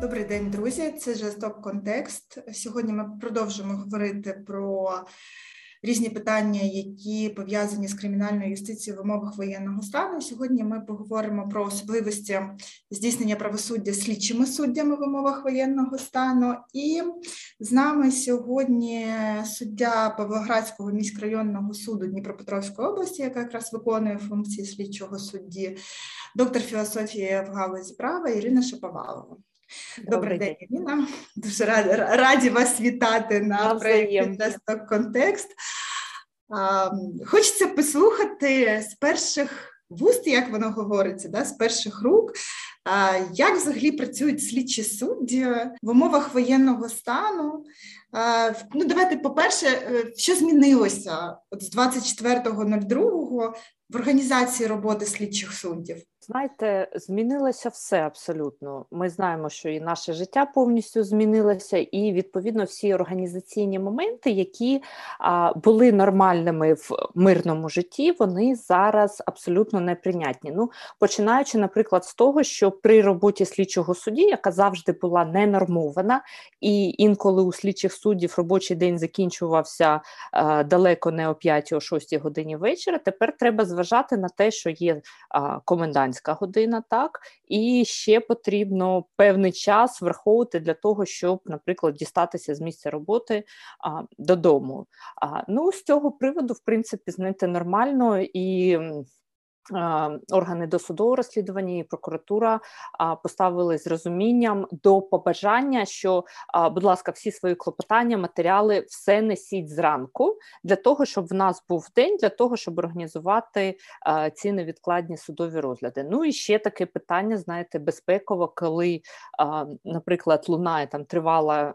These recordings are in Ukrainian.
Добрий день, друзі. Це жесток контекст. Сьогодні ми продовжимо говорити про різні питання, які пов'язані з кримінальною юстицією в умовах воєнного стану. Сьогодні ми поговоримо про особливості здійснення правосуддя слідчими суддями в умовах воєнного стану. І з нами сьогодні суддя Павлоградського міськрайонного суду Дніпропетровської області, яка якраз виконує функції слідчого судді, доктор філософії в галузі права Ірина Шаповалова. Добрий день, Ірина. Дуже раді, раді вас вітати на проєкті «Тесток Контекст. Хочеться послухати з перших вуст, як воно говориться, да, з перших рук. Як взагалі працюють слідчі судді в умовах воєнного стану? Ну, давайте, по-перше, е, що змінилося от з 24.02 в організації роботи слідчих суддів? Знаєте, змінилося все абсолютно. Ми знаємо, що і наше життя повністю змінилося, і відповідно всі організаційні моменти, які а, були нормальними в мирному житті, вони зараз абсолютно неприйнятні. Ну, починаючи, наприклад, з того, що при роботі слідчого судді, яка завжди була ненормована, і інколи у слідчих суддів робочий день закінчувався а, далеко не о 5 о 6 годині вечора. Тепер треба зважати на те, що є а, комендантська комендантська година, так і ще потрібно певний час враховувати для того, щоб, наприклад, дістатися з місця роботи а, додому. А, Ну з цього приводу, в принципі, знаєте, нормально і. Органи досудового розслідування і прокуратура поставили з розумінням до побажання, що, будь ласка, всі свої клопотання, матеріали все несіть зранку для того, щоб в нас був день, для того, щоб організувати ці невідкладні судові розгляди. Ну і ще таке питання, знаєте, безпеково, коли, наприклад, лунає там тривала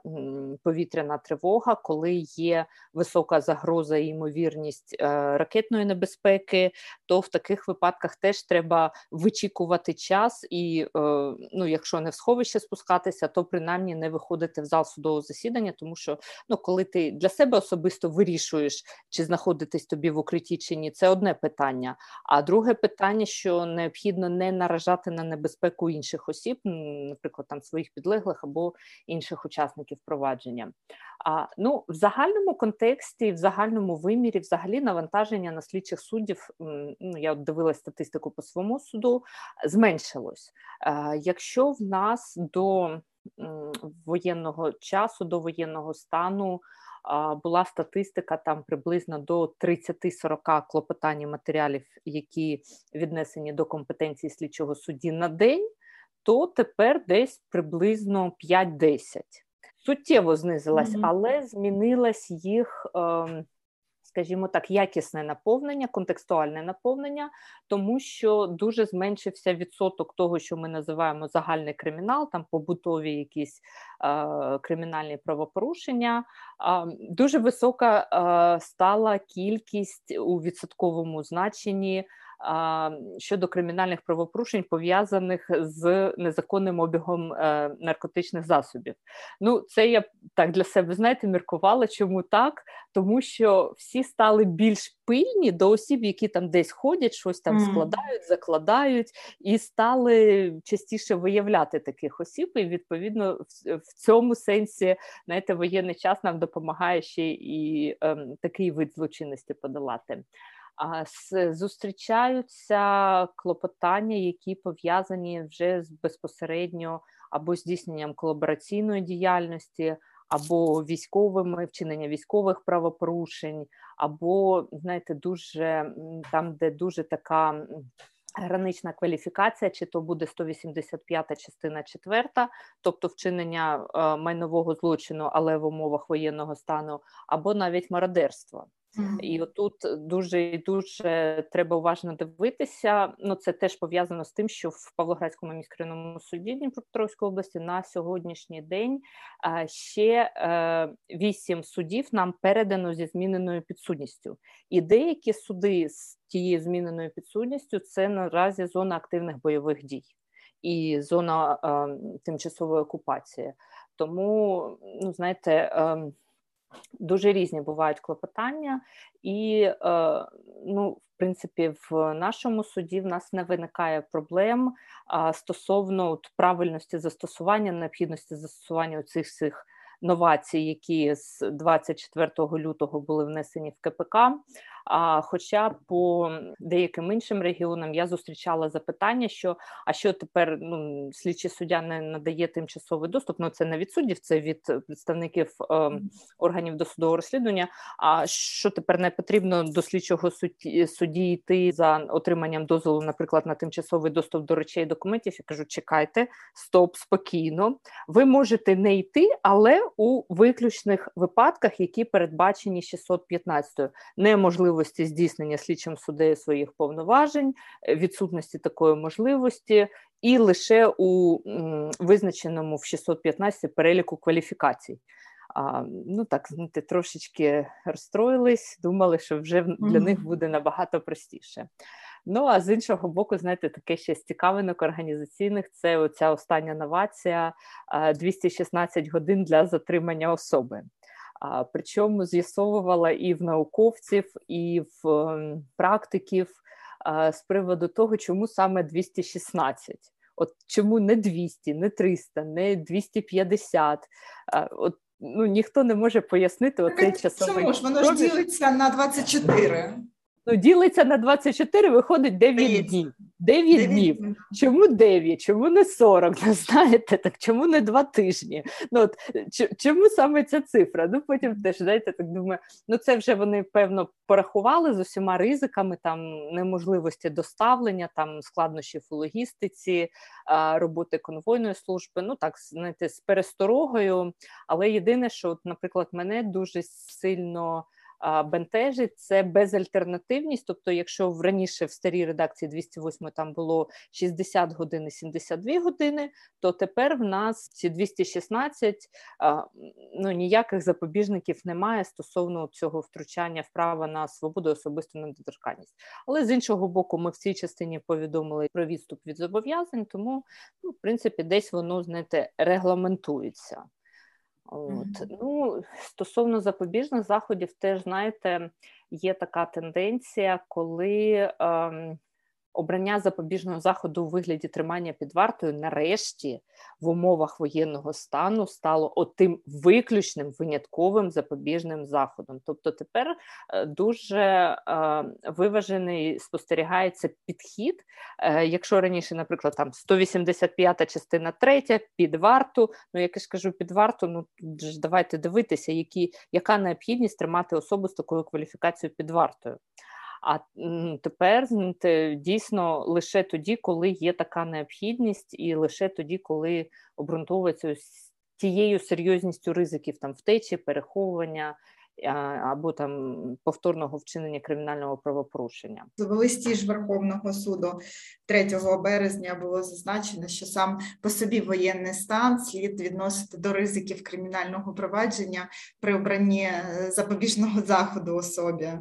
повітряна тривога, коли є висока загроза і ймовірність е, ракетної небезпеки, то в таких випадках випадках теж треба вичікувати час, і е, ну, якщо не в сховище спускатися, то принаймні не виходити в зал судового засідання, тому що ну, коли ти для себе особисто вирішуєш, чи знаходитись тобі в укритті чи ні, це одне питання. А друге питання, що необхідно не наражати на небезпеку інших осіб, наприклад, там своїх підлеглих або інших учасників провадження. А ну в загальному контексті, в загальному вимірі, взагалі навантаження на слідчих суддів. Ну я от дивилась статистику по своєму суду, зменшилось. Е, якщо в нас до воєнного часу, до воєнного стану була статистика там приблизно до 30-40 клопотань матеріалів, які віднесені до компетенції слідчого судді на день, то тепер десь приблизно 5-10 суттєво знизилась, mm-hmm. але змінилась їх. Е, Скажімо так, якісне наповнення, контекстуальне наповнення, тому що дуже зменшився відсоток того, що ми називаємо загальний кримінал, там побутові якісь е, кримінальні правопорушення. Е, дуже висока е, стала кількість у відсотковому значенні щодо кримінальних правопорушень, пов'язаних з незаконним обігом е, наркотичних засобів. Ну, це я так для себе знаєте, міркувала. Чому так? Тому що всі стали більш пильні до осіб, які там десь ходять, щось там складають, закладають, і стали частіше виявляти таких осіб. І відповідно в, в цьому сенсі знаєте, воєнний час нам допомагає ще і ем, такий вид злочинності подолати зустрічаються клопотання, які пов'язані вже з безпосередньо або здійсненням колабораційної діяльності, або військовими вчинення військових правопорушень, або знаєте, дуже там, де дуже така. Гранична кваліфікація, чи то буде 185 частина 4, тобто вчинення е, майнового злочину, але в умовах воєнного стану, або навіть мародерство. І отут дуже дуже треба уважно дивитися. Ну це теж пов'язано з тим, що в Павлоградському міськрайонному суді Дніпропетровської області на сьогоднішній день ще е, вісім судів нам передано зі зміненою підсудністю, і деякі суди з тією зміненою підсудністю це наразі зона активних бойових дій і зона е, тимчасової окупації. Тому ну знаєте. Ем, Дуже різні бувають клопотання, і е, ну, в принципі, в нашому суді в нас не виникає проблем стосовно от, правильності застосування, необхідності застосування цих всіх новацій, які з 24 лютого були внесені в КПК. А хоча по деяким іншим регіонам я зустрічала запитання, що а що тепер ну, слідчий суддя не надає тимчасовий доступ? Ну це не від суддів, це від представників е, органів досудового розслідування. А що тепер не потрібно до слідчого судді, судді йти за отриманням дозволу, наприклад, на тимчасовий доступ до речей і документів? Я кажу, чекайте, стоп, спокійно. Ви можете не йти, але у виключних випадках, які передбачені 615 неможливо можливості здійснення слідчим суддею своїх повноважень, е, відсутності такої можливості, і лише у визначеному в 615 переліку кваліфікацій. А, Ну так знаєте, трошечки розстроїлись, думали, що вже для них буде набагато простіше. Ну а з іншого боку, знаєте, таке ще з цікавинок організаційних це оця остання новація 216 годин для затримання особи. Причому з'ясовувала і в науковців, і в ем, практиків з приводу того, чому саме 216. От чому не 200, не 300, не 250. А, от ну ніхто не може пояснити оцей часовий. Чому ж воно ж ділиться на 24? Ну, ділиться на 24, виходить 9 днів. 9, 9 днів. Чому 9? Чому не 40? Не знаєте, так чому не 2 тижні? Ну от чому саме ця цифра? Ну потім теж знаєте, так думаю, ну це вже вони певно порахували з усіма ризиками, там неможливості доставлення, там складнощів у логістиці, роботи конвойної служби. Ну так знаєте, з пересторогою. Але єдине, що, от, наприклад, мене дуже сильно бентежить це безальтернативність. Тобто, якщо в раніше в старій редакції 208 там було 60 годин і 72 години, то тепер в нас ці 216 ну ніяких запобіжників немає стосовно цього втручання в право на свободу особисту недоторканність. Але з іншого боку, ми в цій частині повідомили про відступ від зобов'язань, тому ну, в принципі десь воно знаєте, регламентується. От. Mm-hmm. Ну, Стосовно запобіжних заходів, теж знаєте, є така тенденція, коли ем, обрання запобіжного заходу у вигляді тримання під вартою нарешті в умовах воєнного стану стало отим виключним винятковим запобіжним заходом. Тобто тепер е, дуже е, виважений спостерігається підхід. Е, якщо раніше, наприклад, там 185 частина 3 під варту, ну як я ж кажу під варту, ну ж давайте дивитися, які, яка необхідність тримати особу з такою кваліфікацією під вартою. А тепер дійсно лише тоді, коли є така необхідність, і лише тоді, коли обґрунтовується тією серйозністю ризиків там втечі, переховування. Або там повторного вчинення кримінального правопорушення в листі ж Верховного суду 3 березня було зазначено, що сам по собі воєнний стан слід відносити до ризиків кримінального провадження при обранні е, запобіжного заходу особі.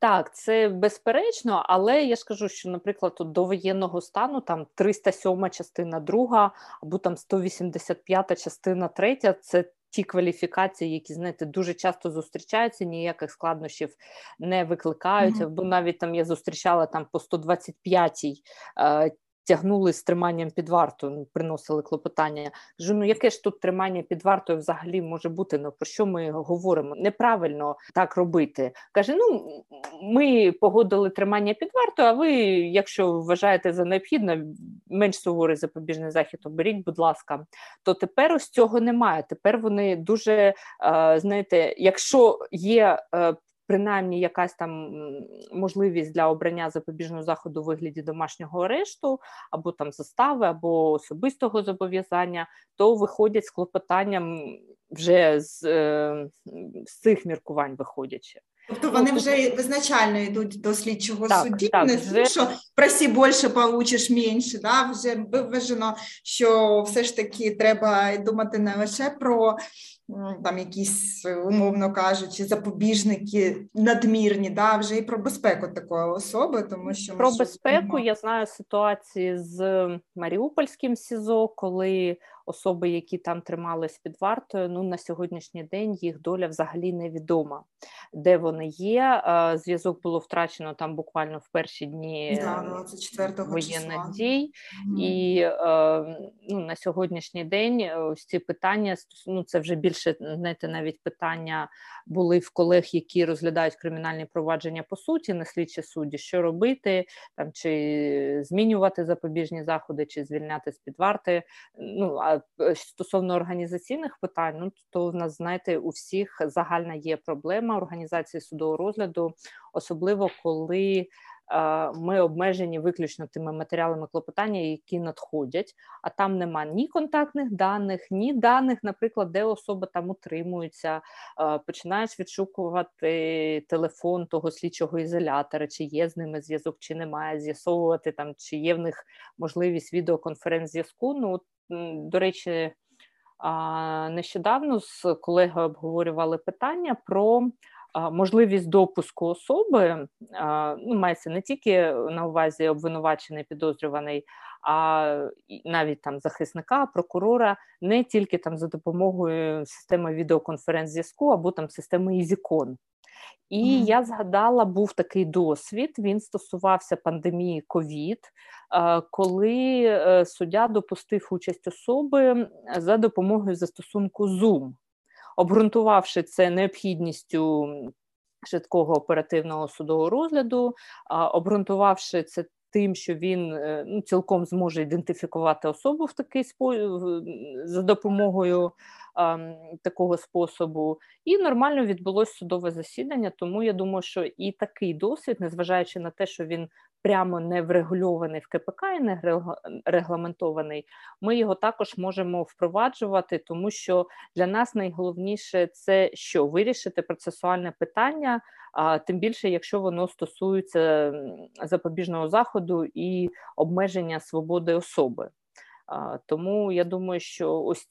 Так, це безперечно, але я ж кажу, що, наприклад, от до воєнного стану там 307 частина друга або там 185 частина третя це ті кваліфікації, які знаєте, дуже часто зустрічаються, ніяких складнощів не викликають. Mm-hmm. Бо навіть там я зустрічала там по 125-й е, тягнули з триманням під вартою, ну, приносили клопотання. Кажу, ну яке ж тут тримання під вартою взагалі може бути? Ну про що ми говоримо? Неправильно так робити. Каже: ну ми погодили тримання під вартою, а ви, якщо вважаєте за необхідне, менш суворий запобіжний захід, оберіть, будь ласка, то тепер ось цього немає. Тепер вони дуже е, знаєте, якщо є е, принаймні якась там можливість для обрання запобіжного заходу у вигляді домашнього арешту, або там застави, або особистого зобов'язання, то виходять з клопотанням вже з, е, з цих міркувань виходячи. Тобто вони ну, вже визначально йдуть до слідчого так, судді, так, не вже... що просі більше, получиш менше. Да? Вже виважено, що все ж таки треба думати не лише про там якісь, умовно кажучи, запобіжники надмірні, да, вже і про безпеку такої особи, тому що про безпеку я знаю ситуації з Маріупольським СІЗО, коли особи, які там тримались під вартою, ну на сьогоднішній день їх доля взагалі невідома. Де вони є? Зв'язок було втрачено там буквально в перші дні да, воєнних дій, mm-hmm. і ну, на сьогоднішній день ось ці питання ну, це вже більше знаєте, навіть питання були в колег, які розглядають кримінальні провадження по суті, не слідчі судді, що робити там чи змінювати запобіжні заходи, чи звільняти з під варти. Ну а стосовно організаційних питань, ну то в нас знаєте, у всіх загальна є проблема організації судового розгляду, особливо коли ми обмежені виключно тими матеріалами клопотання, які надходять, а там нема ні контактних даних, ні даних, наприклад, де особа там утримується, починаєш відшукувати телефон того слідчого ізолятора, чи є з ними зв'язок, чи немає, з'ясовувати там, чи є в них можливість відеоконференц-зв'язку. Ну, до речі, нещодавно з колегою обговорювали питання про можливість допуску особи ну, мається не тільки на увазі обвинувачений підозрюваний, а навіть там захисника, прокурора, не тільки там за допомогою системи відеоконференц-зв'язку або там системи Ізікон. І mm-hmm. я згадала, був такий досвід. Він стосувався пандемії ковід, коли е, суддя допустив участь особи за допомогою застосунку Zoom обґрунтувавши це необхідністю швидкого оперативного судового розгляду, обґрунтувавши це. Тим, що він е, ну, цілком зможе ідентифікувати особу в такий спосіб за допомогою а, такого способу, і нормально відбулось судове засідання. Тому я думаю, що і такий досвід, незважаючи на те, що він прямо не врегульований в КПК і не регламентований, ми його також можемо впроваджувати, тому що для нас найголовніше це що вирішити процесуальне питання, а тим більше, якщо воно стосується запобіжного заходу і обмеження свободи особи. Тому я думаю, що ось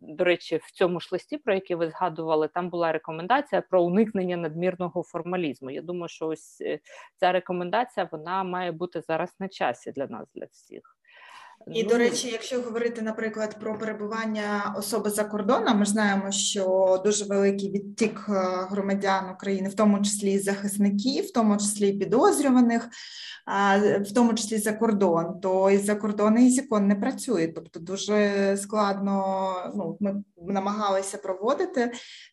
до речі, в цьому ж листі, про який ви згадували, там була рекомендація про уникнення надмірного формалізму. Я думаю, що ось е, ця рекомендація вона має бути зараз на часі для нас, для всіх. І, ну, до речі, якщо говорити, наприклад, про перебування особи за кордоном, ми знаємо, що дуже великий відтік е, громадян України, в тому числі захисників, в тому числі підозрюваних, в тому числі за кордон, то із за кордону і закон не працює. Тобто, дуже складно ну, ми намагалися проводити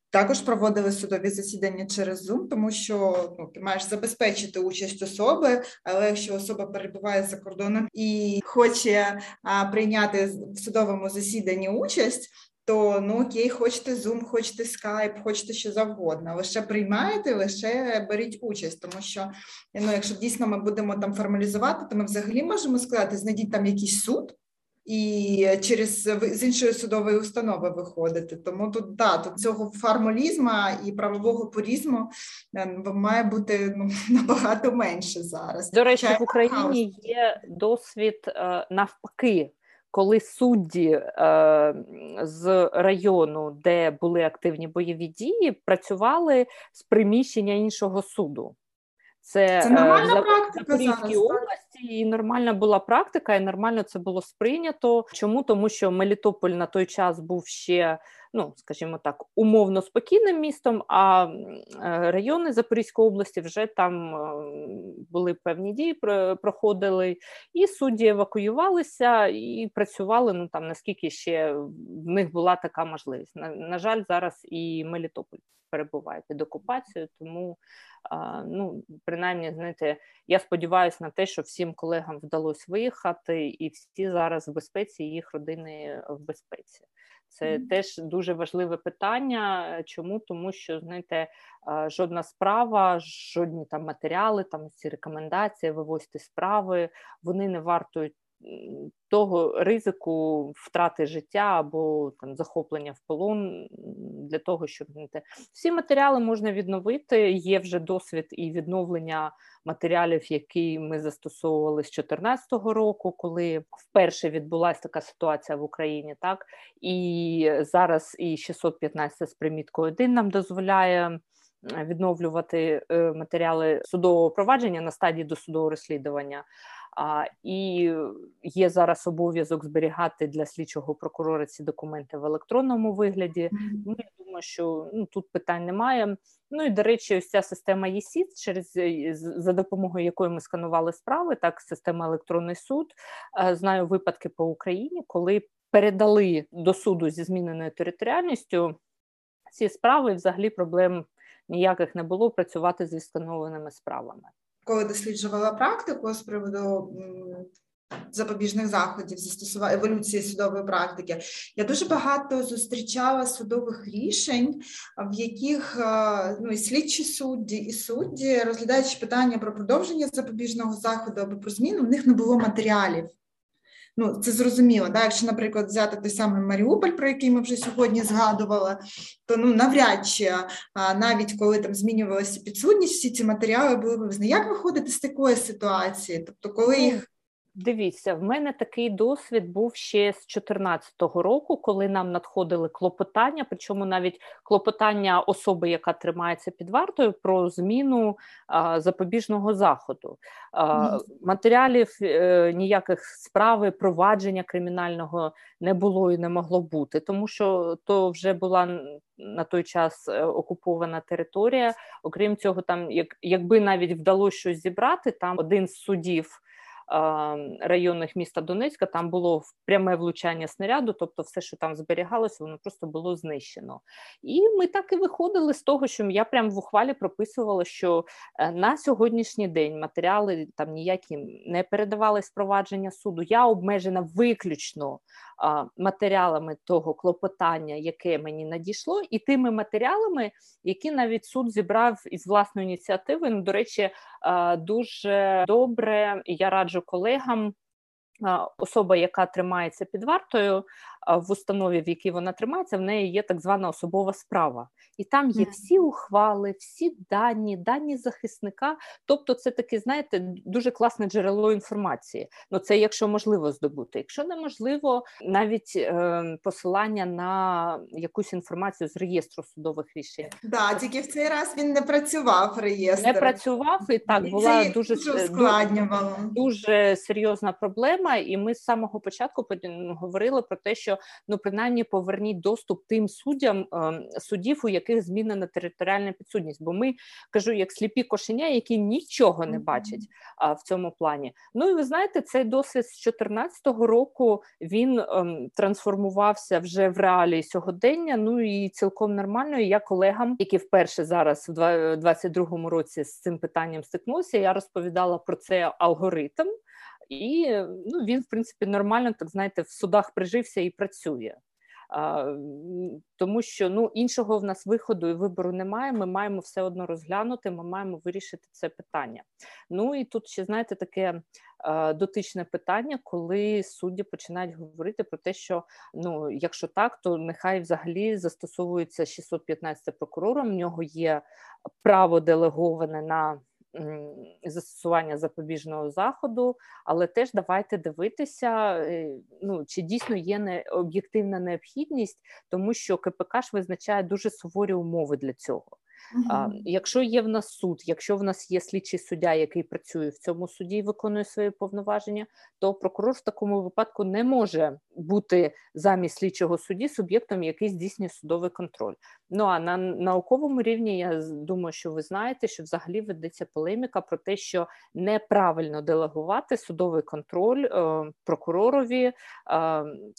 також проводили судові засідання через Zoom, тому що ну, ти маєш забезпечити участь особи, але якщо особа перебуває за кордоном і хоче а, прийняти в судовому засіданні участь. То ну окей, хочете Zoom, хочете Skype, хочете що завгодно. Лише приймаєте, лише беріть участь, тому що ну, якщо дійсно ми будемо там формалізувати, то ми взагалі можемо сказати, знайдіть там якийсь суд, і через з іншої судової установи виходити. Тому тут да, тут цього формалізму і правового порізму е, має бути ну, набагато менше зараз. До речі, Чай, в Україні є досвід е, навпаки. Коли судді е, з району, де були активні бойові дії, працювали з приміщення іншого суду. Це, це нормальна е, практика зараз, області, і нормальна була практика, і нормально це було сприйнято. Чому? Тому що Мелітополь на той час був ще, ну скажімо так, умовно спокійним містом, а е, райони Запорізької області вже там е, були певні дії, проходили, і судді евакуювалися і працювали. Ну там наскільки ще в них була така можливість. На, на жаль, зараз і Мелітополь перебуває під окупацією, тому ну принаймні, знаєте, я сподіваюся на те, що всім колегам вдалося виїхати, і всі зараз в безпеці, і їх родини в безпеці. Це mm. теж дуже важливе питання. Чому? Тому що знаєте, жодна справа, жодні там матеріали, там ці рекомендації, вивозьте справи, вони не вартують того ризику втрати життя або там захоплення в полон для того, щоб всі матеріали можна відновити. Є вже досвід і відновлення матеріалів, які ми застосовували з 2014 року, коли вперше відбулася така ситуація в Україні, так і зараз і 615 з приміткою 1 нам дозволяє відновлювати матеріали судового провадження на стадії досудового розслідування. А, І є зараз обов'язок зберігати для слідчого прокурора ці документи в електронному вигляді. Ну, я думаю, що ну, тут питань немає. Ну і до речі, ось ця система ЄСІД, через за допомогою якої ми сканували справи, так система електронний суд. Знаю випадки по Україні, коли передали до суду зі зміненою територіальністю ці справи, і взагалі проблем ніяких не було працювати зі встановленими справами коли досліджувала практику з приводу запобіжних заходів, застосування еволюції судової практики, я дуже багато зустрічала судових рішень, в яких е, ну, і слідчі судді і судді, розглядаючи питання про продовження запобіжного заходу або про зміну, в них не було матеріалів. Ну, це зрозуміло. Да? Якщо, наприклад, взяти той самий Маріуполь, про який ми вже сьогодні згадували, то ну навряд чи а, навіть коли там змінювалася підсудність, всі ці матеріали були визнані. Як виходити з такої ситуації? Тобто, коли ну, їх Дивіться, в мене такий досвід був ще з 2014 року, коли нам надходили клопотання, причому навіть клопотання особи, яка тримається під вартою, про зміну а, запобіжного заходу. А, матеріалів е, ніяких справи, провадження кримінального не було і не могло бути, тому що то вже була на той час е, окупована територія. Окрім цього, там як якби навіть вдалося щось зібрати, там один з судів районних міста Донецька там було пряме влучання снаряду, тобто все, що там зберігалося, воно просто було знищено. І ми так і виходили з того, що я прямо в ухвалі прописувала, що е, на сьогоднішній день матеріали там ніякі не передавались провадження суду. Я обмежена виключно матеріалами того клопотання, яке мені надійшло, і тими матеріалами, які навіть суд зібрав із власної ініціативи. Ну, до речі, дуже добре. Я раджу колегам. Особа, яка тримається під вартою, в установі, в якій вона тримається, в неї є так звана особова справа, і там є всі ухвали, всі дані, дані захисника. Тобто, це таке, знаєте, дуже класне джерело інформації. Ну це якщо можливо здобути. Якщо неможливо, навіть е, посилання на якусь інформацію з реєстру судових рішень. Да, тільки в цей раз він не працював реєстр. Не працював і так і була це дуже дуже, дуже серйозна проблема. І ми з самого початку говорили про те, що ну принаймні поверніть доступ тим суддям ем, судів, у яких змінена територіальна підсудність. Бо ми кажу, як сліпі кошеня, які нічого не бачать а, в цьому плані. Ну і ви знаєте, цей досвід з 2014 року він ем, трансформувався вже в реалії сьогодення. Ну і цілком нормально. І Я колегам, які вперше зараз в 2022 році з цим питанням стикнувся, я розповідала про це алгоритм. І ну, він, в принципі, нормально, так знаєте, в судах прижився і працює. А, Тому що ну, іншого в нас виходу і вибору немає. Ми маємо все одно розглянути, ми маємо вирішити це питання. Ну і тут ще знаєте таке а, дотичне питання, коли судді починають говорити про те, що ну, якщо так, то нехай взагалі застосовується 615 прокурором. В нього є право делеговане на застосування запобіжного заходу, але теж давайте дивитися, е, ну чи дійсно є не об'єктивна необхідність, тому що КПК ж визначає дуже суворі умови для цього. А, Якщо є в нас суд, якщо в нас є слідчий суддя, який працює в цьому суді і виконує свої повноваження, то прокурор в такому випадку не може бути замість слідчого судді суб'єктом, який здійснює судовий контроль. Ну а на науковому рівні я думаю, що ви знаєте, що взагалі ведеться полеміка про те, що неправильно делегувати судовий контроль е, прокуророві, е,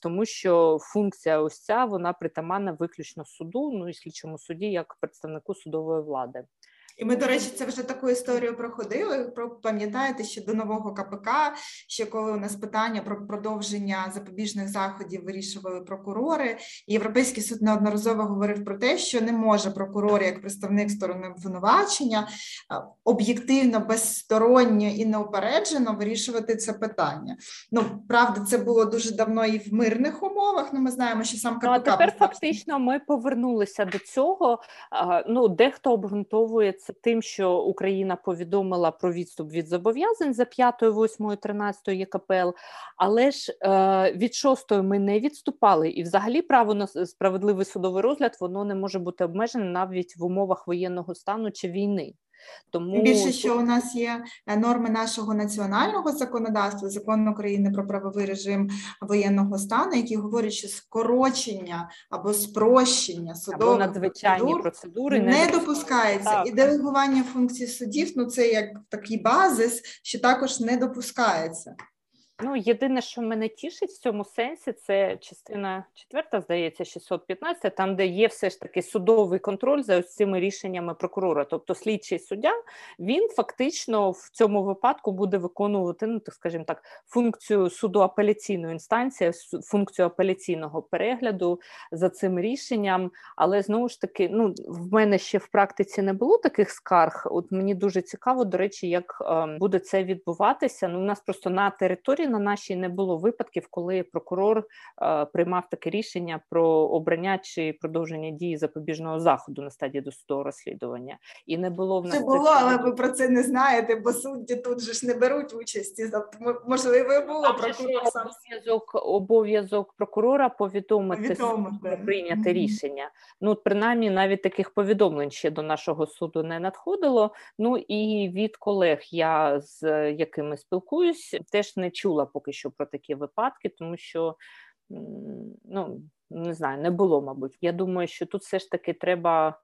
тому що функція ось ця вона притаманна виключно суду, ну і слідчому суді як представнику судової влади. І ми, до речі, це вже таку історію проходили. пам'ятаєте, ще до нового КПК, ще коли у нас питання про продовження запобіжних заходів вирішували прокурори. І Європейський суд неодноразово говорив про те, що не може прокурор, як представник сторони обвинувачення, об'єктивно, безсторонньо і неупереджено вирішувати це питання. Ну правда, це було дуже давно і в мирних умовах. Ну ми знаємо, що сам КПК... Ну, а тепер фактично ми повернулися до цього. Ну дехто обґрунтовує це закінчилося тим, що Україна повідомила про відступ від зобов'язань за 5, 8, 13 ЄКПЛ, але ж е, від 6 ми не відступали, і взагалі право на справедливий судовий розгляд воно не може бути обмежене навіть в умовах воєнного стану чи війни. Тому більше, що у нас є е, норми нашого національного законодавства, закон України про правовий режим воєнного стану, які говорять, що скорочення або спрощення судових або надзвичайні процедур процедури не, не допускається, так. і делегування функцій судів ну це як такий базис, що також не допускається. Ну, єдине, що мене тішить в цьому сенсі, це частина четверта, здається, 615, там, де є все ж таки судовий контроль за ось цими рішеннями прокурора. Тобто слідчий суддя, він фактично в цьому випадку буде виконувати, ну так скажімо так, функцію суду апеляційної інстанції, функцію апеляційного перегляду за цим рішенням. Але знову ж таки, ну в мене ще в практиці не було таких скарг. От мені дуже цікаво, до речі, як е, буде це відбуватися. Ну, у нас просто на території на нашій не було випадків, коли прокурор е, приймав таке рішення про обрання чи продовження дії запобіжного заходу на стадії досудового розслідування. І не було в нас це було, але ви про це не знаєте, бо судді тут же ж не беруть участі. можливо, було прокурор сам обов'язок обов'язок прокурора повідомити суд про прийняте mm-hmm. рішення. Ну принаймні навіть таких повідомлень ще до нашого суду не надходило. Ну і від колег я з якими спілкуюсь, теж не чула чула поки що про такі випадки, тому що ну не знаю, не було, мабуть. Я думаю, що тут все ж таки треба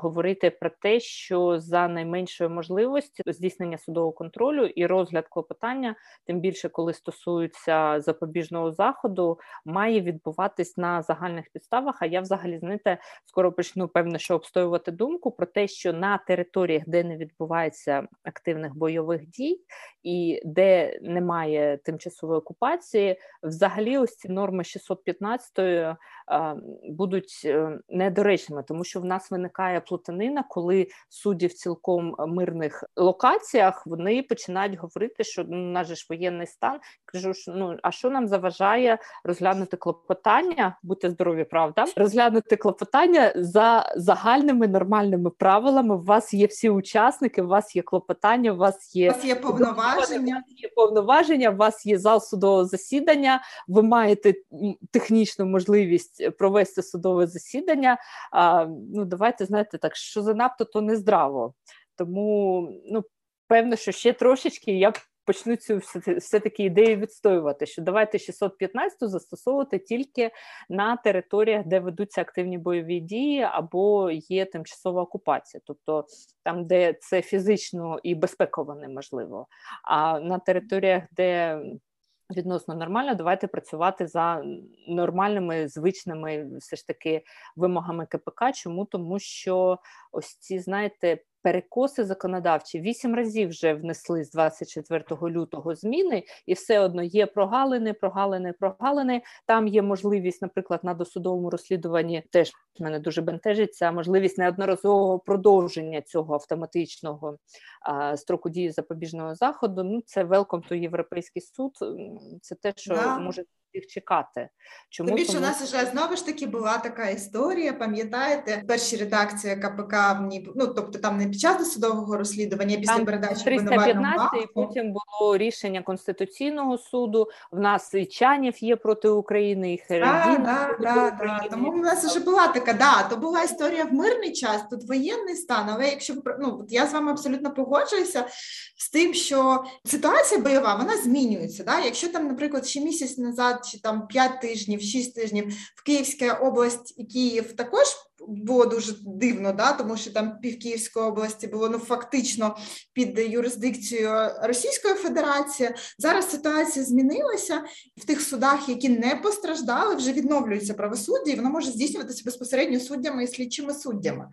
говорити про те, що за найменшої можливості здійснення судового контролю і розгляд клопотання, тим більше коли стосується запобіжного заходу, має відбуватись на загальних підставах. А я взагалі знаєте, скоро почну певно, що обстоювати думку про те, що на територіях, де не відбувається активних бойових дій і де немає тимчасової окупації, взагалі ось ці норми 615 будуть е, недоречними, тому що в нас виникає плутанина, коли судді в цілком мирних локаціях вони починають говорити, що ну, у нас же ж воєнний стан. Кажу, що ну а що нам заважає розглянути клопотання? Будьте здорові, правда, розглянути клопотання за загальними нормальними правилами. У вас є всі учасники, у вас є клопотання, у вас є у вас є повноваження. У вас є повноваження, у вас є зал судового засідання. Ви маєте технічну можливість провести судове засідання. А, Ну давайте давайте знаєте так, що занадто, то не здраво. Тому ну, певно, що ще трошечки я почну цю все-таки ідею відстоювати, що давайте 615 застосовувати тільки на територіях, де ведуться активні бойові дії, або є тимчасова окупація, тобто там, де це фізично і безпеково неможливо. А на територіях, де Відносно нормально, давайте працювати за нормальними звичними все ж таки вимогами КПК. Чому тому, що ось ці знаєте перекоси законодавчі вісім разів вже внесли з 24 лютого зміни, і все одно є прогалини, прогалини, прогалини. Там є можливість, наприклад, на досудовому розслідуванні теж мене дуже бентежить ця можливість неодноразового продовження цього автоматичного а, строку дії запобіжного заходу. Ну це welcome to європейський суд. Це те, що да. може їх чекати. Чому Тобі, що у нас вже знову ж таки була така історія, пам'ятаєте, перші редакція КПК в ній, ну тобто там не під час досудового розслідування, після там передачі 315 і потім було рішення Конституційного суду. В нас і Чанів є проти України, і Херендіна. Да, да, да, Тому в нас вже була така, да, то була історія в мирний час, тут воєнний стан, але якщо ну, я з вами абсолютно погоджуюся з тим, що ситуація бойова вона змінюється. Да? Якщо там, наприклад, ще місяць назад чи там 5 тижнів, 6 тижнів в Київська область і Київ також було дуже дивно, да, тому що там пів Київської області було ну фактично під юрисдикцією Російської Федерації. Зараз ситуація змінилася в тих судах, які не постраждали, вже відновлюється правосуддя, і воно може здійснюватися безпосередньо суддями і слідчими суддями.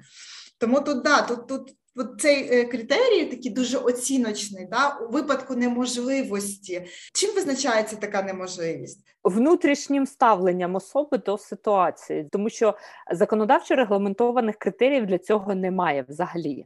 Тому тут да, тут тут цей е, критерій такий дуже оціночний, да, у випадку неможливості. Чим визначається така неможливість? Внутрішнім ставленням особи до ситуації, тому що законодавчо регламентованих критеріїв для цього немає взагалі.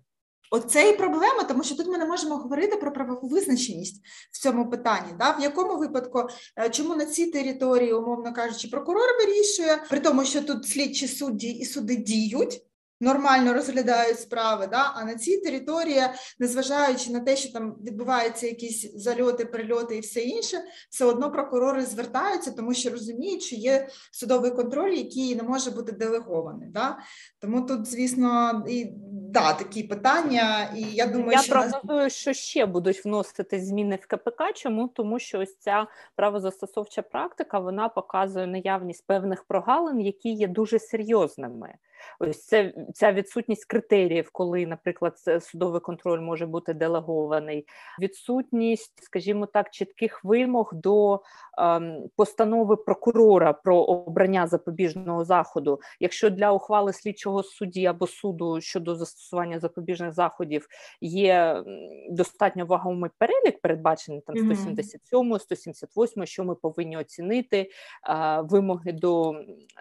Оце і проблема, тому що тут ми не можемо говорити про правову визначеність в цьому питанні. Да? В якому випадку, е, чому на цій території, умовно кажучи, прокурор вирішує, при тому, що тут слідчі судді і суди діють, нормально розглядають справи. Да? А на цій території, незважаючи на те, що там відбуваються якісь зальоти, прильоти і все інше, все одно прокурори звертаються, тому що розуміють, що є судовий контроль, який не може бути делегований. Да? Тому тут, звісно, і да, такі питання, і я думаю, я що прогнозую, нас... що ще будуть вносити зміни в КПК. Чому тому, що ось ця правозастосовча практика вона показує наявність певних прогалин, які є дуже серйозними. Ось це ця відсутність критеріїв, коли, наприклад, судовий контроль може бути делегований, відсутність, скажімо так, чітких вимог до ем, постанови прокурора про обрання запобіжного заходу. Якщо для ухвали слідчого судді або суду щодо застосування запобіжних заходів є достатньо вагомий перелік, передбачений там 177, 178, що ми повинні оцінити, е, вимоги до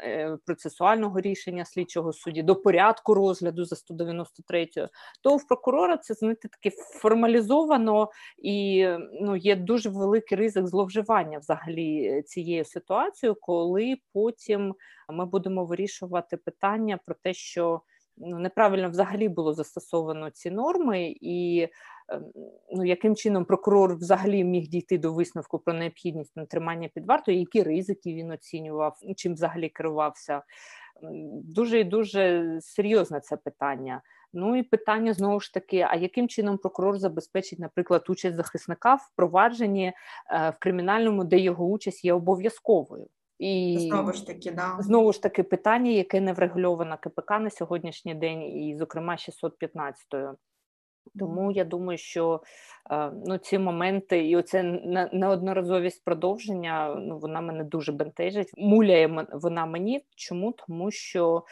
е, процесуального рішення слідчого судді, до порядку розгляду за 193, то в прокурора це знаєте, таке формалізовано і ну, є дуже великий ризик зловживання взагалі цією ситуацією, коли потім ми будемо вирішувати питання про те, що ну, неправильно взагалі було застосовано ці норми, і ем, ну, яким чином прокурор взагалі міг дійти до висновку про необхідність натримання під вартою, які ризики він оцінював, чим взагалі керувався дуже і дуже серйозне це питання. Ну і питання знову ж таки: а яким чином прокурор забезпечить, наприклад, участь захисника в провадженні е, в кримінальному, де його участь є обов'язковою? І знову ж таки, да знову ж таки питання, яке не врегульовано КПК на сьогоднішній день, і, зокрема, 615-ю. Тому я думаю, що е, ну, ці моменти і оце неодноразовість продовження ну, вона мене дуже бентежить. Муляє вона мені. Чому? Тому що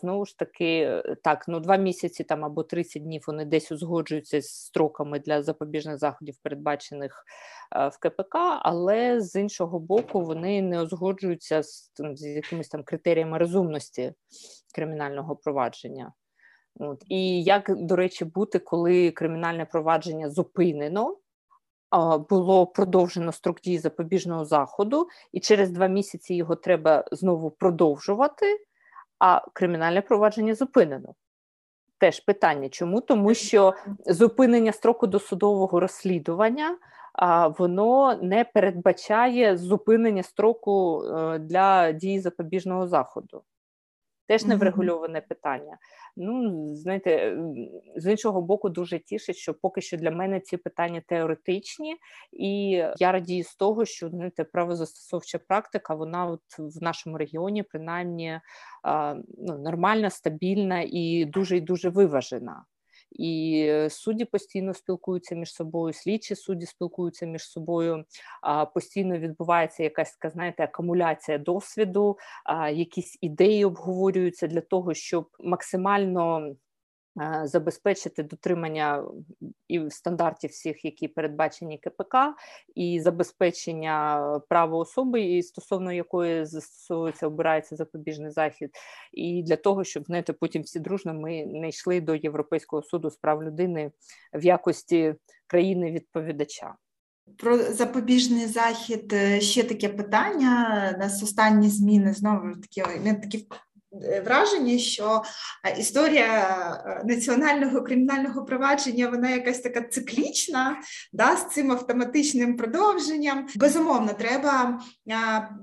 знову ж таки е, так, ну два місяці там або 30 днів вони десь узгоджуються з строками для запобіжних заходів, передбачених е, в КПК, але з іншого боку, вони не узгоджуються з, там, з якимись там критеріями розумності кримінального провадження. От. І як, до речі, бути, коли кримінальне провадження зупинено, було продовжено строк дії запобіжного заходу, і через два місяці його треба знову продовжувати, а кримінальне провадження зупинено. Теж питання. Чому? Тому що зупинення строку досудового розслідування воно не передбачає зупинення строку е, для дії запобіжного заходу. Теж не врегульоване питання. Ну, знаєте, з іншого боку, дуже тішить, що поки що для мене ці питання теоретичні, і я радію з того, що знаєте, правозастосовча практика, вона от в нашому регіоні принаймні ну, нормальна, стабільна і дуже і дуже виважена і судді постійно спілкуються між собою, слідчі судді спілкуються між собою. Постійно відбувається якась така, знаєте, акумуляція досвіду, якісь ідеї обговорюються для того, щоб максимально забезпечити дотримання і стандартів всіх, які передбачені КПК, і забезпечення права особи, і стосовно якої застосовується, обирається запобіжний захід, і для того, щоб знаєте, потім всі дружно ми не йшли до Європейського суду з прав людини в якості країни відповідача. Про запобіжний захід е, ще таке питання. Нас останні зміни знову такі не такі Е, враження, що е, історія е, національного кримінального провадження вона якась така циклічна, да, з цим автоматичним продовженням. Безумовно, треба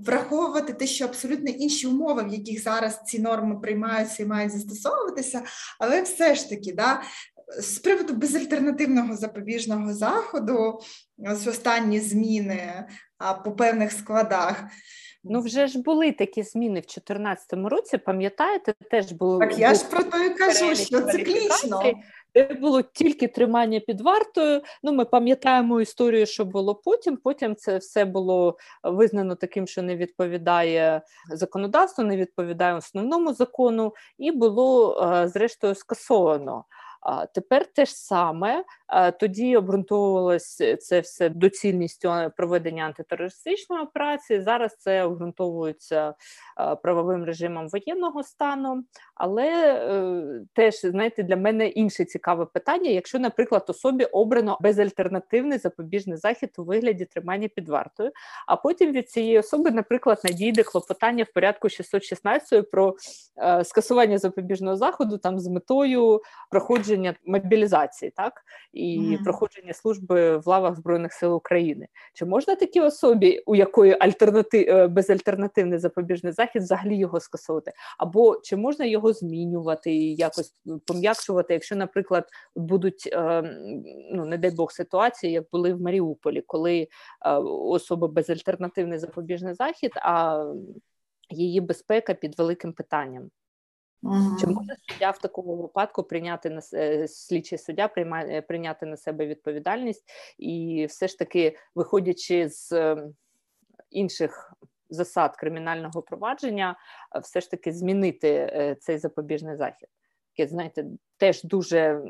враховувати те, що абсолютно інші умови, в яких зараз ці норми приймаються і мають застосовуватися, але все ж таки, да. З приводу безальтернативного запобіжного заходу, з останні зміни по певних складах. Ну, вже ж були такі зміни в 2014 році, пам'ятаєте, теж було. Так я ж про то кажу, що циклічно. Де було тільки тримання під вартою. Ну, ми пам'ятаємо історію, що було потім. Потім це все було визнано таким, що не відповідає законодавству, не відповідає основному закону, і було зрештою скасовано. А Тепер те ж саме тоді обґрунтовувалося це все доцільністю проведення антитерористичної операції. Зараз це обґрунтовується правовим режимом воєнного стану, але теж знаєте, для мене інше цікаве питання: якщо, наприклад, особі обрано безальтернативний запобіжний захід у вигляді тримання під вартою, а потім від цієї особи, наприклад, надійде клопотання в порядку 616 про е, скасування запобіжного заходу там з метою проходження мобілізації, так? І mm-hmm. проходження служби в лавах збройних сил України. Чи можна такій особі, у якої альтернатив е, безальтернативний запобіжний захід, взагалі його скасувати? Або чи можна його змінювати і якось пом'якшувати, якщо, наприклад, будуть е, ну не дай Бог ситуації, як були в Маріуполі, коли особа безальтернативний запобіжний захід, а її безпека під великим питанням. Ага. Чи може суддя в такому випадку прийняти на е, слідчий суддя приймає прийняти на себе відповідальність і все ж таки, виходячи з ем, інших засад кримінального провадження, все ж таки змінити е, цей запобіжний захід? Таке, знаєте, теж дуже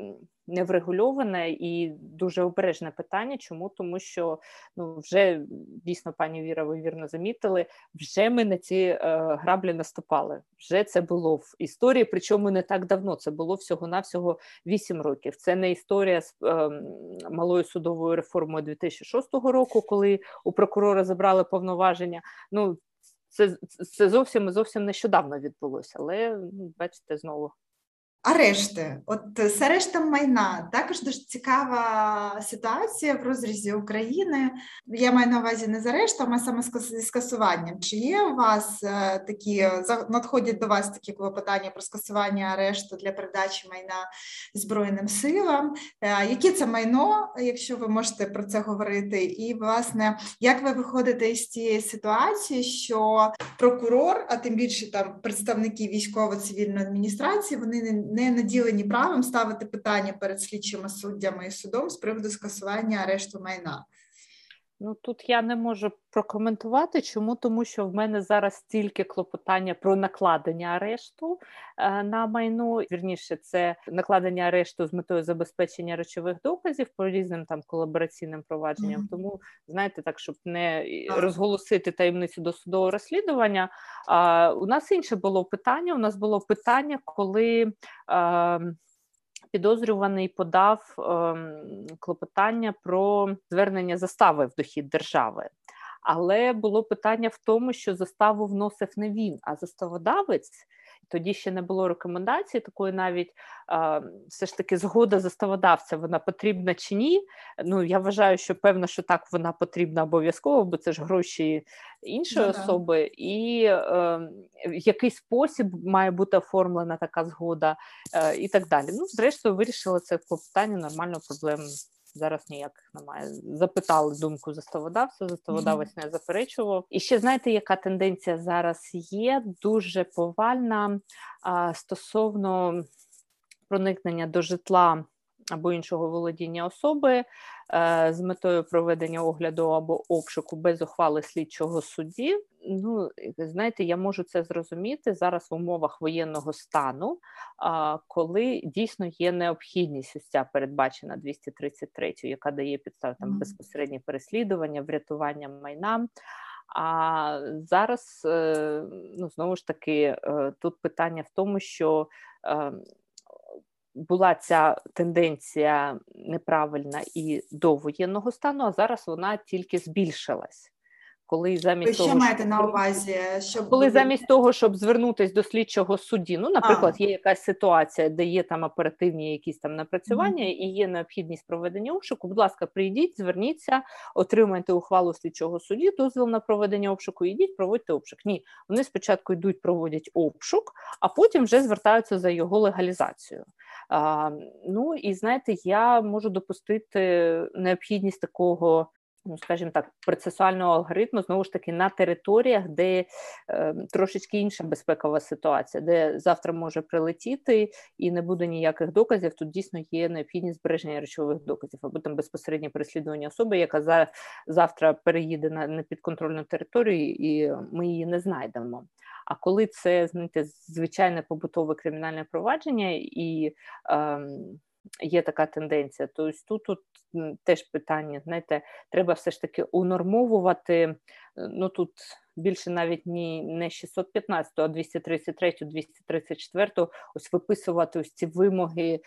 не врегульоване і дуже обережне питання. Чому? Тому що ну вже дійсно пані Віра, ви вірно замітили, вже ми на ці е, граблі наступали. Вже це було в історії, причому не так давно. Це було всього-навсього 8 років. Це не історія з е, малою судовою реформою 2006 року, коли у прокурора забрали повноваження. Ну це це зовсім зовсім нещодавно відбулося, але ну, бачите знову. Арешти, от з арештом майна також дуже цікава ситуація в розрізі України. Я маю на увазі не з арештом, а саме зі скасуванням. Чи є у вас е, такі надходять до вас такі клопотання про скасування арешту для передачі майна Збройним силам? Е, яке це майно, якщо ви можете про це говорити? І, власне, як ви виходите із цієї ситуації, що прокурор, а тим більше там представники військово-цивільної адміністрації, вони не не наділені правом ставити питання перед слідчими суддями і судом з приводу скасування арешту майна. Ну тут я не можу прокоментувати. Чому? Тому що в мене зараз тільки клопотання про накладення арешту е, на майно. Вірніше, це накладення арешту з метою забезпечення речових доказів по різним там колабораційним провадженням. Mm-hmm. Тому знаєте, так щоб не розголосити таємницю досудового розслідування. А, У нас інше було питання. У нас було питання, коли. А, підозрюваний подав ем, клопотання про звернення застави в дохід держави. Але було питання в тому, що заставу вносив не він, а заставодавець, тоді ще не було рекомендації такої, навіть все ж таки згода заставодавця, вона потрібна чи ні. Ну я вважаю, що певно, що так вона потрібна обов'язково, бо це ж гроші іншої yeah, особи, і е, в який спосіб має бути оформлена така згода, е, і так далі. Ну, зрештою, вирішили це питання нормально проблем зараз ніяких немає. Запитали думку заставодавця, заставодавець mm-hmm. не заперечував. І ще знаєте, яка тенденція зараз є? Дуже повальна а, стосовно проникнення до житла або іншого володіння особи е, з метою проведення огляду або обшуку без ухвали слідчого судді. Ну знаєте, я можу це зрозуміти зараз в умовах воєнного стану, коли дійсно є необхідність ось ця передбачена 233, яка дає підстави там безпосереднє переслідування, врятування майна. А зараз е, ну знову ж таки е, тут питання в тому, що ем, була ця тенденція неправильна і до воєнного стану, а зараз вона тільки збільшилась коли замість Ви що того, маєте щоб... на увазі, щоб коли замість того, щоб звернутися до слідчого судді, ну, наприклад, а. є якась ситуація, де є там оперативні якісь там напрацювання mm-hmm. і є необхідність проведення обшуку. Будь ласка, прийдіть, зверніться, отримайте ухвалу слідчого судді, дозвіл на проведення обшуку. Ідіть, проводьте обшук. Ні, вони спочатку йдуть, проводять обшук, а потім вже звертаються за його легалізацію. А, Ну і знаєте, я можу допустити необхідність такого ну скажімо так, процесуального алгоритму знову ж таки на територіях, де е, трошечки інша безпекова ситуація, де завтра може прилетіти і не буде ніяких доказів. Тут дійсно є необхідність збереження речових доказів або там безпосереднє переслідування особи, яка за завтра переїде на непідконтрольну територію, і ми її не знайдемо. А коли це знаєте, звичайне побутове кримінальне провадження і. Е, є така тенденція. Тобто тут, тут теж питання, знаєте, треба все ж таки унормовувати. Ну тут більше навіть ні не 615, а 233, 234, ось виписувати ось ці вимоги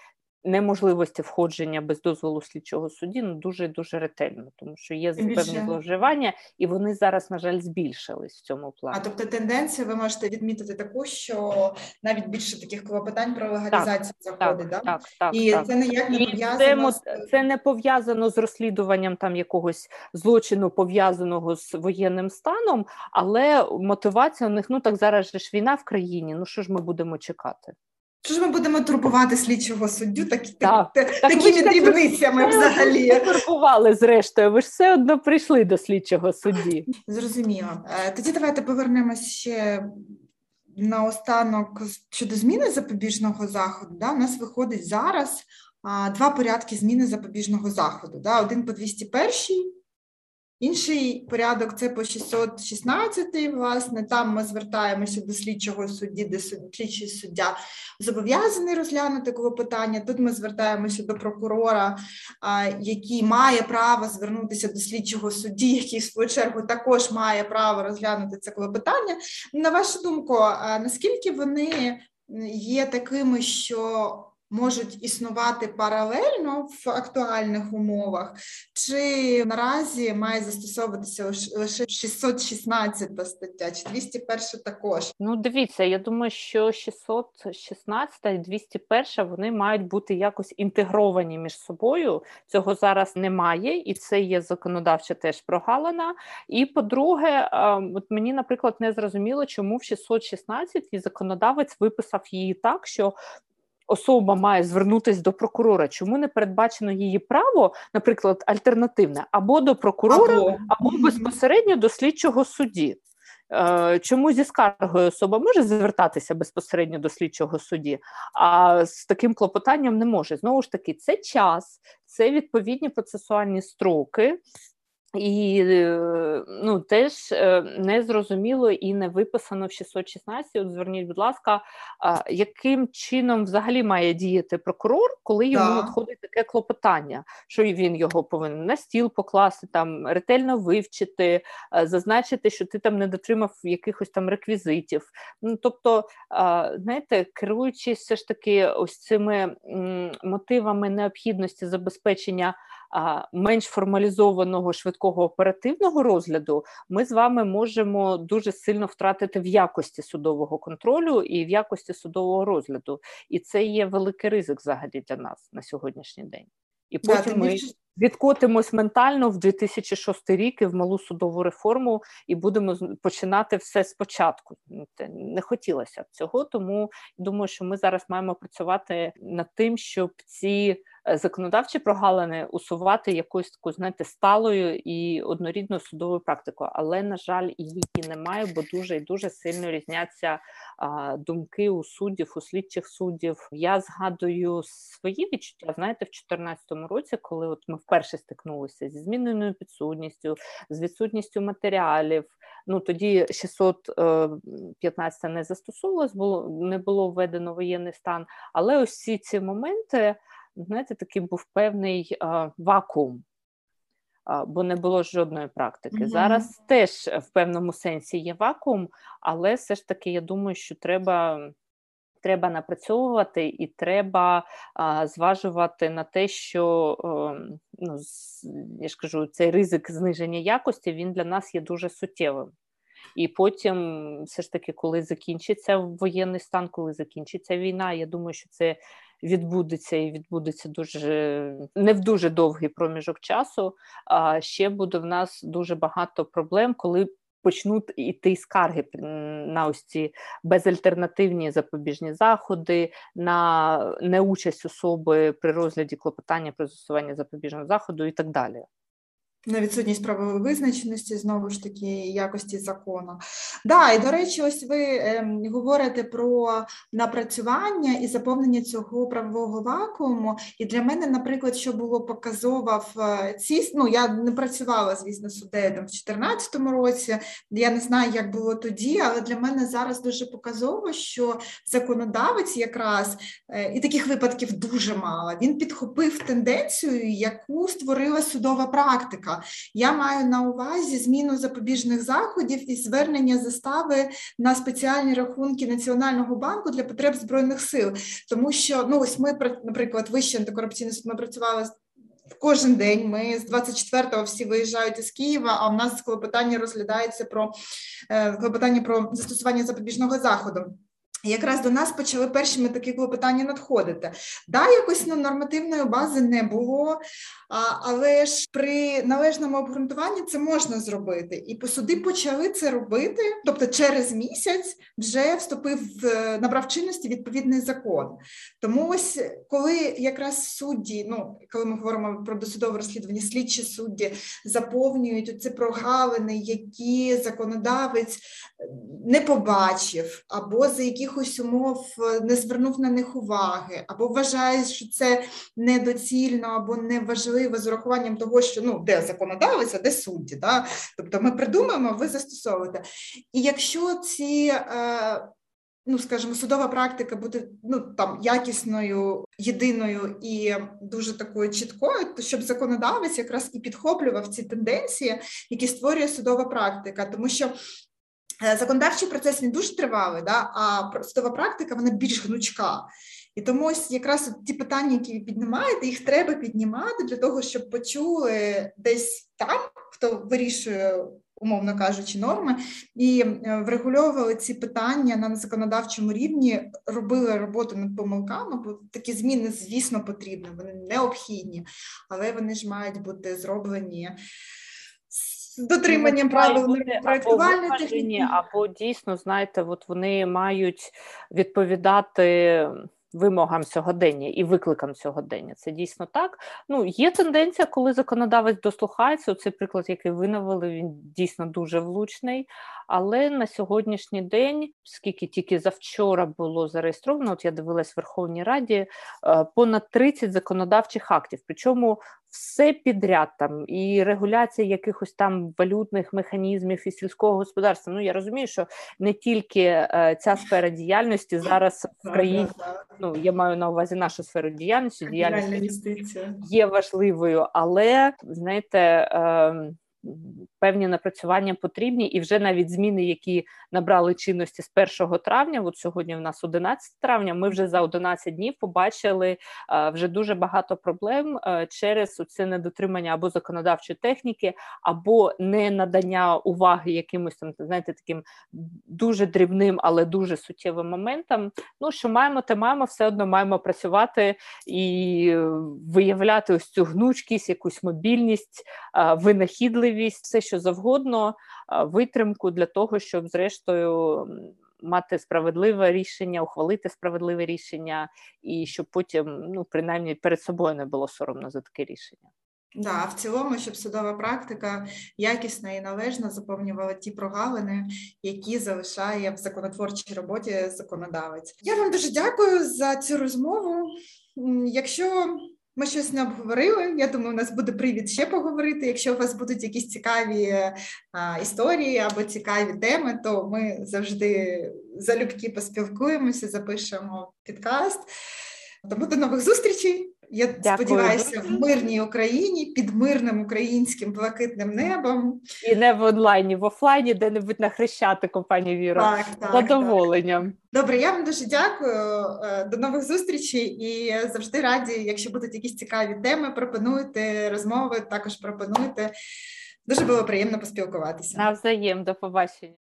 неможливості входження без дозволу слідчого судді ну дуже дуже ретельно, тому що є певні зловживання, і вони зараз, на жаль, збільшились в цьому плані. А тобто тенденція, ви можете відмітити таку, що навіть більше таких клопотань про легалізацію так, заходить, так, да? так, так, і так. це ніяк не пов'язано це, це не пов'язано з розслідуванням там якогось злочину пов'язаного з воєнним станом, але мотивація у них ну так зараз же ж війна в країні. Ну що ж ми будемо чекати? Що ж ми будемо турбувати слідчого суддю так, так, так, так, такими дрібницями взагалі? Ви турбували зрештою, ви ж все одно прийшли до слідчого судді. Зрозуміло. Е, тоді давайте повернемось ще наостанок щодо зміни запобіжного заходу. Да? У нас виходить зараз два порядки зміни запобіжного заходу. Да? Один по 201 Інший порядок це по 616, власне, там ми звертаємося до слідчого судді, де слідчий суддя зобов'язаний розглянути клопотання. Тут ми звертаємося до прокурора, який має право звернутися до слідчого судді, який в свою чергу також має право розглянути це клопотання. На вашу думку, наскільки вони є такими, що можуть існувати паралельно в актуальних умовах, чи наразі має застосовуватися лише 616 стаття, чи 201 також? Ну, дивіться, я думаю, що 616 і 201 вони мають бути якось інтегровані між собою. Цього зараз немає, і це є законодавча теж прогалина. І по-друге, от мені, наприклад, не зрозуміло, чому в 616 законодавець виписав її так, що особа має звернутися до прокурора, чому не передбачено її право, наприклад, альтернативне або до прокурора, або, або безпосередньо до слідчого судді. Е, чому зі скаргою особа може звертатися безпосередньо до слідчого судді, а з таким клопотанням не може. Знову ж таки, це час, це відповідні процесуальні строки, і е, ну, теж е, не зрозуміло і не виписано в 616. От зверніть, будь ласка, яким чином взагалі має діяти прокурор, коли йому да. надходить таке клопотання, що він його повинен на стіл покласти, там ретельно вивчити, е, зазначити, що ти там не дотримав якихось там реквізитів. Ну тобто, знаєте, керуючись все ж таки ось цими мотивами необхідності забезпечення менш формалізованого швидкого оперативного розгляду, ми з вами можемо дуже сильно втратити в якості судового контролю і в якості судового розгляду. І це є великий ризик взагалі для нас на сьогоднішній день. І потім да, ми відкотимось ментально в 2006 рік і в малу судову реформу і будемо починати все спочатку. Не хотілося б цього, тому думаю, що ми зараз маємо працювати над тим, щоб ці законодавчі прогалини усувати якусь таку, знаєте, сталою і однорідною судовою практикою. Але, на жаль, її немає, бо дуже і дуже сильно різняться думки у суддів, у слідчих суддів. Я згадую свої відчуття. Знаєте, в 2014 році, коли от ми вперше стикнулися зі зміненою підсудністю, з відсутністю матеріалів. Ну тоді 615 е, не застосовувалось, було не було введено воєнний стан. Але ось ці моменти знаєте, такий був певний а, вакуум, а, бо не було жодної практики. Mm-hmm. Зараз теж в певному сенсі є вакуум, але все ж таки я думаю, що треба. Треба напрацьовувати і треба а, зважувати на те, що ну, я ж кажу, цей ризик зниження якості він для нас є дуже суттєвим. І потім, все ж таки, коли закінчиться воєнний стан, коли закінчиться війна, я думаю, що це відбудеться і відбудеться дуже не в дуже довгий проміжок часу. А ще буде в нас дуже багато проблем, коли. Почнуть іти скарги на ось ці безальтернативні запобіжні заходи, на неучасть особи при розгляді клопотання про застосування запобіжного заходу і так далі. На відсутність правової визначеності, знову ж таки, якості закону. Да, і до речі, ось ви е, говорите про напрацювання і заповнення цього правового вакууму. І для мене, наприклад, що було показово в е, цій, ну я не працювала, звісно, суддею там в 2014 році. Я не знаю, як було тоді, але для мене зараз дуже показово, що законодавець якраз е, і таких випадків дуже мало. Він підхопив тенденцію, яку створила судова практика. Я маю на увазі зміну запобіжних заходів і звернення застави на спеціальні рахунки Національного банку для потреб збройних сил, тому що ну ось ми наприклад, вище антикорупційний суд ми працювали. Кожен день ми з 24-го всі виїжджають із Києва. А в нас клопотання розглядається про е, клопотання про застосування запобіжного заходу. Якраз до нас почали першими такі клопотання надходити. Да, якось ну, нормативної бази не було, але ж при належному обґрунтуванні це можна зробити. І суди почали це робити. Тобто, через місяць вже вступив набрав чинності відповідний закон. Тому ось коли якраз судді, ну коли ми говоримо про досудове розслідування, слідчі судді заповнюють ці прогалини, які законодавець не побачив, або за якихось умов не звернув на них уваги, або вважає, що це недоцільно або неважливо важливо з урахуванням того, що ну де законодавець, а де судді. Да? Тобто ми придумаємо, ви застосовуєте. І якщо ці. Е, Ну, скажімо, судова практика буде ну там якісною, єдиною і дуже такою чіткою, то щоб законодавець якраз і підхоплював ці тенденції, які створює судова практика, тому що е, законодавчий процес він дуже тривалий, да, а судова практика вона більш гнучка. І тому ось якраз ті питання, які ви піднімаєте, їх треба піднімати для того, щоб почули десь там, хто вирішує. Умовно кажучи, норми і е, врегульовували ці питання на законодавчому рівні, робили роботу над помилками, бо такі зміни, звісно, потрібні, вони необхідні, але вони ж мають бути зроблені з дотриманням правил проєктувальної техніки. Або дійсно, знаєте, от вони мають відповідати вимогам сьогодення і викликам сьогодення. Це дійсно так. Ну є тенденція, коли законодавець дослухається. Цей приклад, який ви навели, він дійсно дуже влучний. Але на сьогоднішній день, скільки тільки завчора було зареєстровано, от я дивилась в Верховній Раді е, понад 30 законодавчих актів. Причому все підряд там і регуляція якихось там валютних механізмів і сільського господарства. Ну я розумію, що не тільки е, ця сфера діяльності зараз в країні. Ну я маю на увазі нашу сферу діяльності. Діяльність є важливою, але знаєте. Е, певні напрацювання потрібні, і вже навіть зміни, які набрали чинності з 1 травня. От сьогодні в нас 11 травня. Ми вже за 11 днів побачили вже дуже багато проблем через це недотримання або законодавчої техніки, або не надання уваги якимось там знаєте, таким дуже дрібним, але дуже суттєвим моментам. Ну що маємо, те маємо, все одно маємо працювати і виявляти ось цю гнучкість, якусь мобільність, винахідливість все, що завгодно, витримку для того, щоб зрештою. Мати справедливе рішення, ухвалити справедливе рішення, і щоб потім, ну принаймні, перед собою не було соромно за таке рішення. Да, в цілому, щоб судова практика якісна і належно заповнювала ті прогалини, які залишає в законотворчій роботі законодавець. Я вам дуже дякую за цю розмову. Якщо ми щось не обговорили. Я думаю, у нас буде привід ще поговорити. Якщо у вас будуть якісь цікаві а, історії або цікаві теми, то ми завжди залюбки поспілкуємося, запишемо підкаст. Тому до нових зустрічей. Я Дякую. сподіваюся, в мирній Україні під мирним українським блакитним небом і не в онлайні, в офлайні, де-небудь на хрещати пані Віра. Так, так, задоволенням. Так. Добре, я вам дуже дякую. Е, до нових зустрічей і завжди раді, якщо будуть якісь цікаві теми, пропонуйте розмови. Також пропонуйте. Дуже було приємно поспілкуватися. Навзаєм, до побачення.